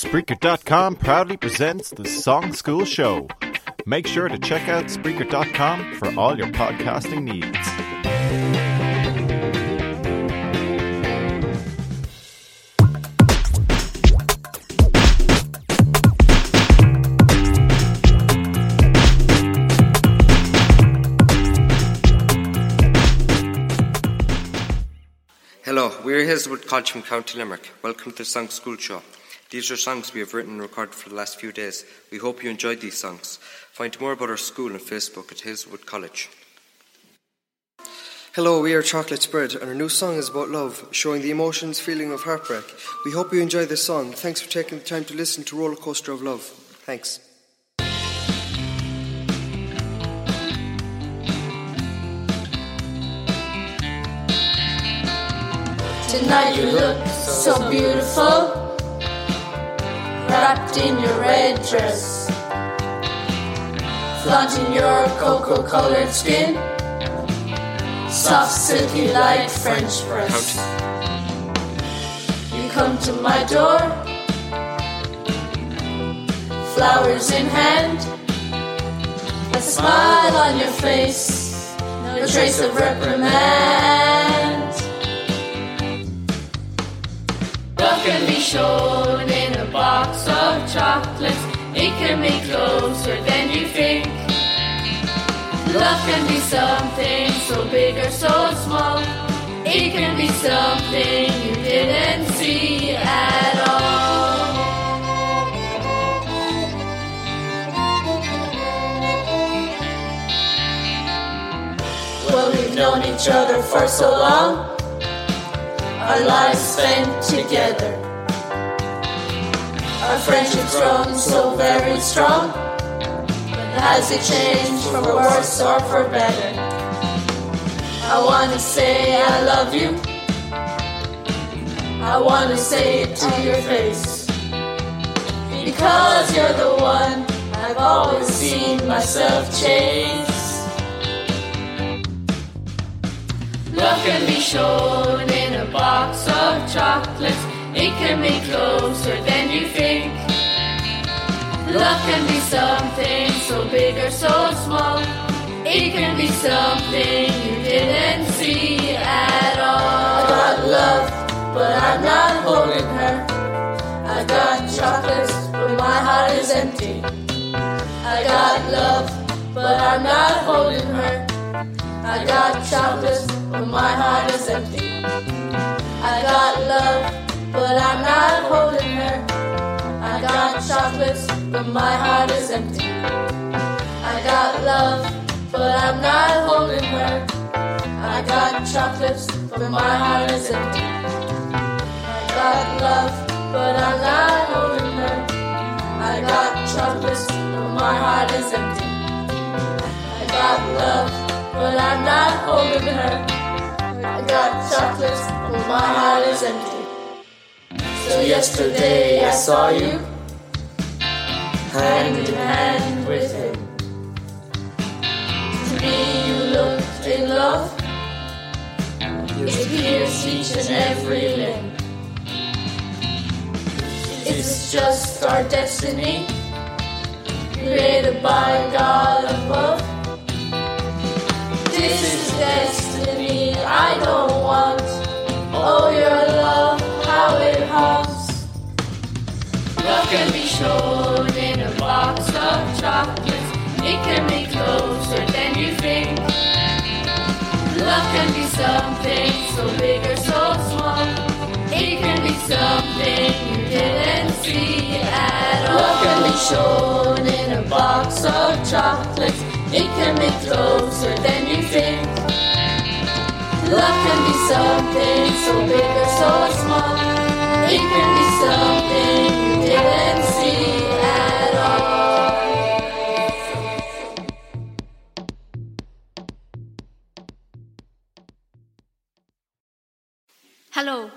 Spreaker.com proudly presents the Song School Show. Make sure to check out Spreaker.com for all your podcasting needs. Hello, we're Hazelwood College from County Limerick. Welcome to the Song School Show. These are songs we have written and recorded for the last few days. We hope you enjoyed these songs. Find more about our school on Facebook at Hazelwood College. Hello, we are Chocolate Spread, and our new song is about love, showing the emotions, feeling of heartbreak. We hope you enjoy this song. Thanks for taking the time to listen to Roller Coaster of Love. Thanks. Tonight you look so beautiful, wrapped in your red dress, flaunting your cocoa colored skin, soft, silky like French press. You come to my door, flowers in hand, a smile on your face, no trace of reprimand. Love can be shown in a box of chocolates. It can be closer than you think. Love can be something so big or so small. It can be something you didn't see at all. Well, we've known each other for so long our lives spent together. Our friendship's grown so very strong. But has it changed for worse or for better? I wanna say I love you. I wanna say it to your face. Because you're the one I've always seen myself chase. Love can be shown in a box of chocolates. It can be closer than you think. Love can be something so big or so small. It can be something you didn't see at all. I got love, but I'm not holding her. I got chocolates, but my heart is empty. I got love, but I'm not holding her. I got chocolates, but my heart is empty. I got love, but I'm not holding her. I got chocolates, but my heart is empty. I got love, but I'm not holding her. I got chocolates, but my heart is empty. I got love, but I'm not holding her. I got chocolates, but my heart is empty. I got love but I'm not holding her. I got chocolates, but my heart is empty. So yesterday I saw you hand in hand with him. To me you looked in love. It pierced each and every limb. It's just our destiny, created by God above. This is destiny I don't want. Haunts. Love can be shown in a box of chocolates. It can be closer than you think. Love can be something so big or so small. It can be something you didn't see at all. Love can be shown in a box of chocolates. It can be closer than you think. Love can be something so big or so small.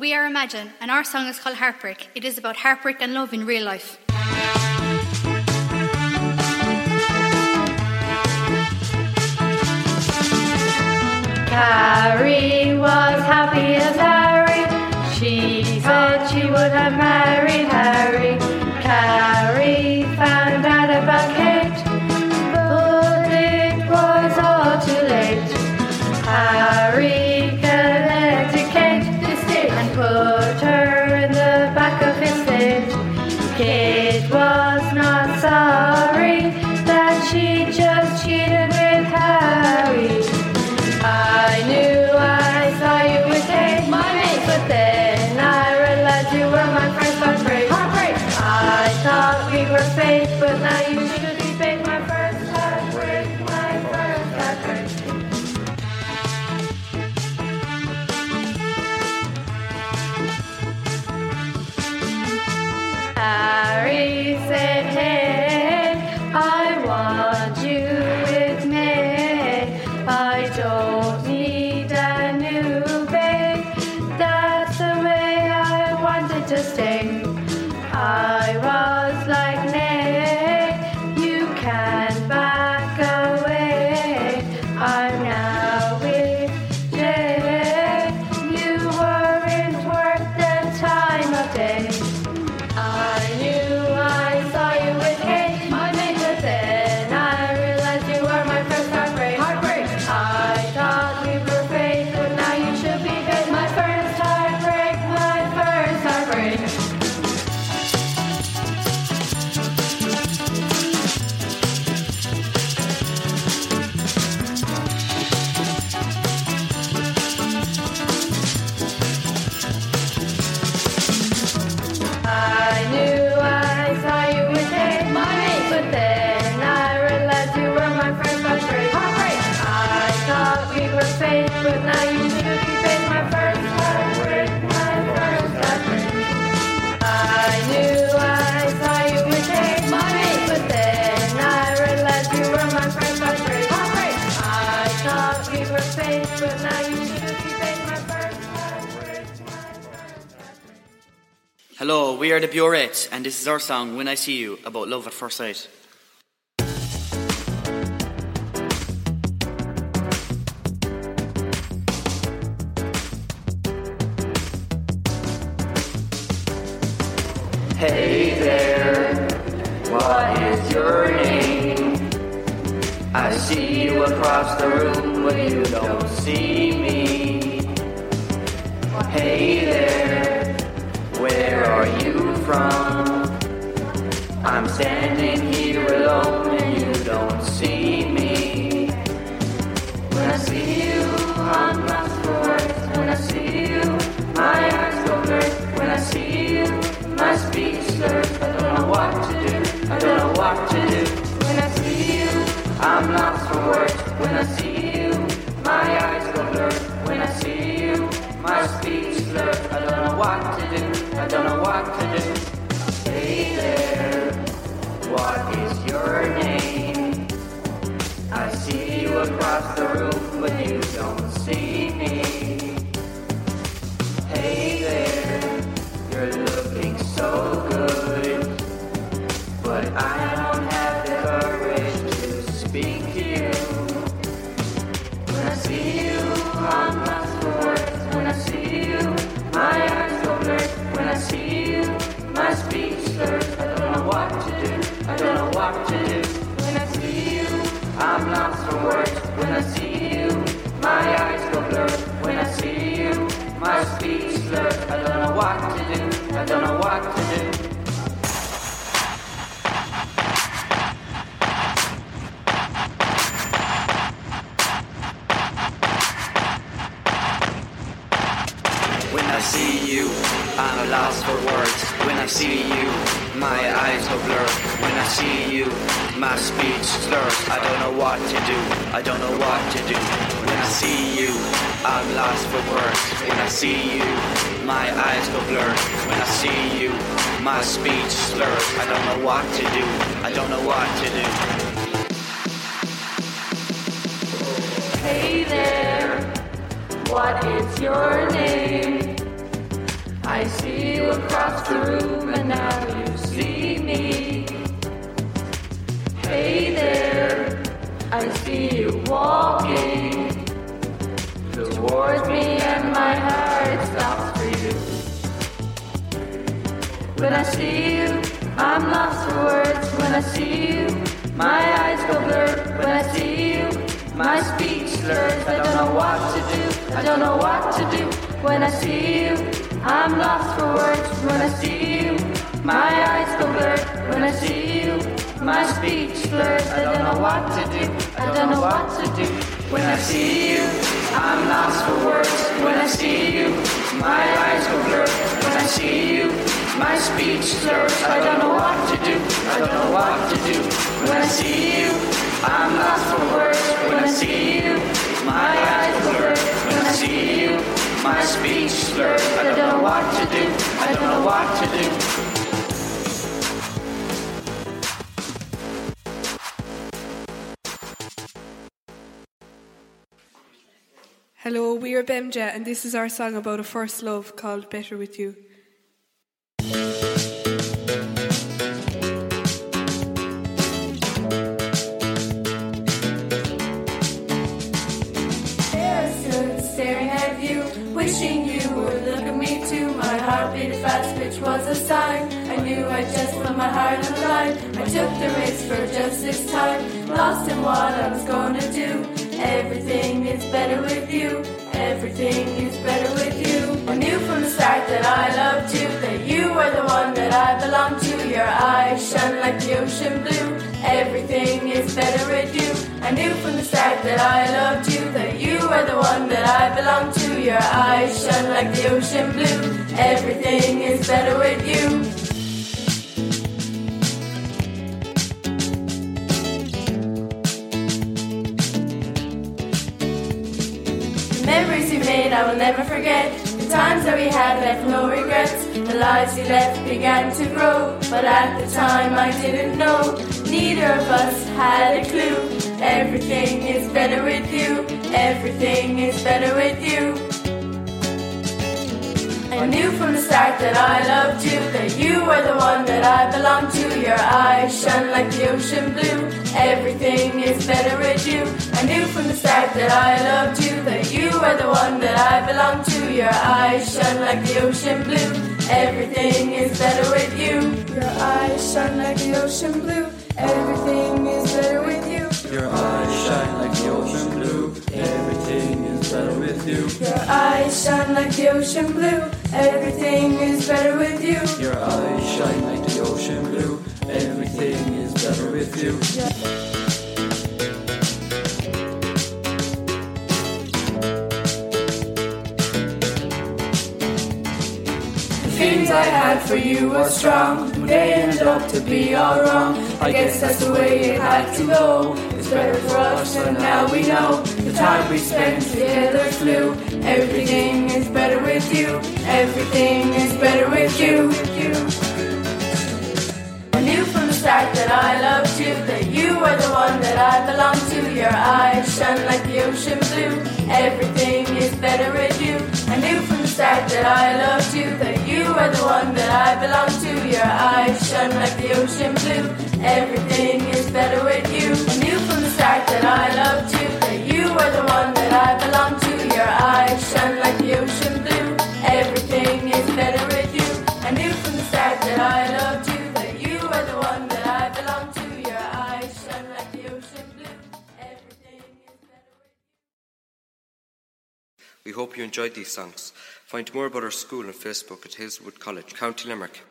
We are Imagine, and our song is called Heartbreak. It is about heartbreak and love in real life. Carrie was Want you Hello, we are the Burettes, and this is our song When I See You about love at first sight. Hey there, what is your name? I see you across the room, but you don't see me. Hey there, where are you from? I'm standing here alone and you don't see me. When I see you, I'm I don't know what to do. When I see you, I'm lost for words. When I see you, my eyes go blurred. When I see you, my speech slurs. I don't know what to do. I don't know what to do. See you, I'm lost for words. When I see you, my eyes go blurred. When I see you, my speech slurs. I don't know what to do. I don't know what to do. Hey there, what is your name? I see you across the room and now you see me. Hey there, I see you walking When I see you, I'm lost for words. When I see you, my eyes go blurred. When I see you, my speech slurs. I don't know what to do. I don't know what to do. When I see you, I'm lost for words. When I see you, my eyes go blurred. When I see you, my speech slurs. I don't know what to do. I don't know what to do. When I see you, I'm lost for words. When I see you, my eyes go blur. When I see you, my speech slurs. I don't know what to do, I don't know what to do. When I see you, I'm lost for words. When I see you, my eyes go blur. When I see you, my speech slurs. I don't know what to do, I don't know what to do. Hello, we are Bemja, and this is our song about a first love called Better With You. I stood, staring at you, wishing you would look at me too. My heart beat fast, which was a sign. I knew I just my heart. I took the risk for just this time, lost in what I was gonna do. Everything is better with you. Everything is better with you. I knew from the start that I loved you, that you were the one that I belonged to. Your eyes shine like the ocean blue. Everything is better with you. I knew from the start that I loved you, that you were the one that I belonged to. Your eyes shine like the ocean blue. Everything is better with you. I will never forget. The times that we had left no regrets. The lives we left began to grow. But at the time I didn't know. Neither of us had a clue. Everything is better with you. Everything is better with you. I knew from the start that I loved you, that you were the one that I belonged to. Your eyes shine like the ocean blue. Everything is better with you. I knew from the start that I loved you, that you were the one that I belong to. Your eyes shine like the ocean blue. Everything is better with you. Your eyes shine like the ocean blue. Everything is better with you. Your eyes shine like the ocean blue. Everything is better with you. Your eyes shine like the ocean blue. Everything is better with you. Your eyes shine like the ocean blue. Everything with you. The feelings I had for you were strong. They ended up to be all wrong. I guess that's the way it had to go. It's better for us, and now we know the time we spent together flew. Everything is better with you. Everything is better with you. I start that I loved you, that you were the one that I belonged to. Your eyes shine like the ocean blue. Everything is better with you. I knew from the start that I loved you, that you were the one that I belonged to. Your eyes shine like the ocean blue. Everything is hope you enjoyed these songs. Find more about our school on Facebook at Hazelwood College, County Limerick.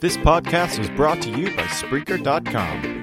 This podcast was brought to you by Spreaker.com.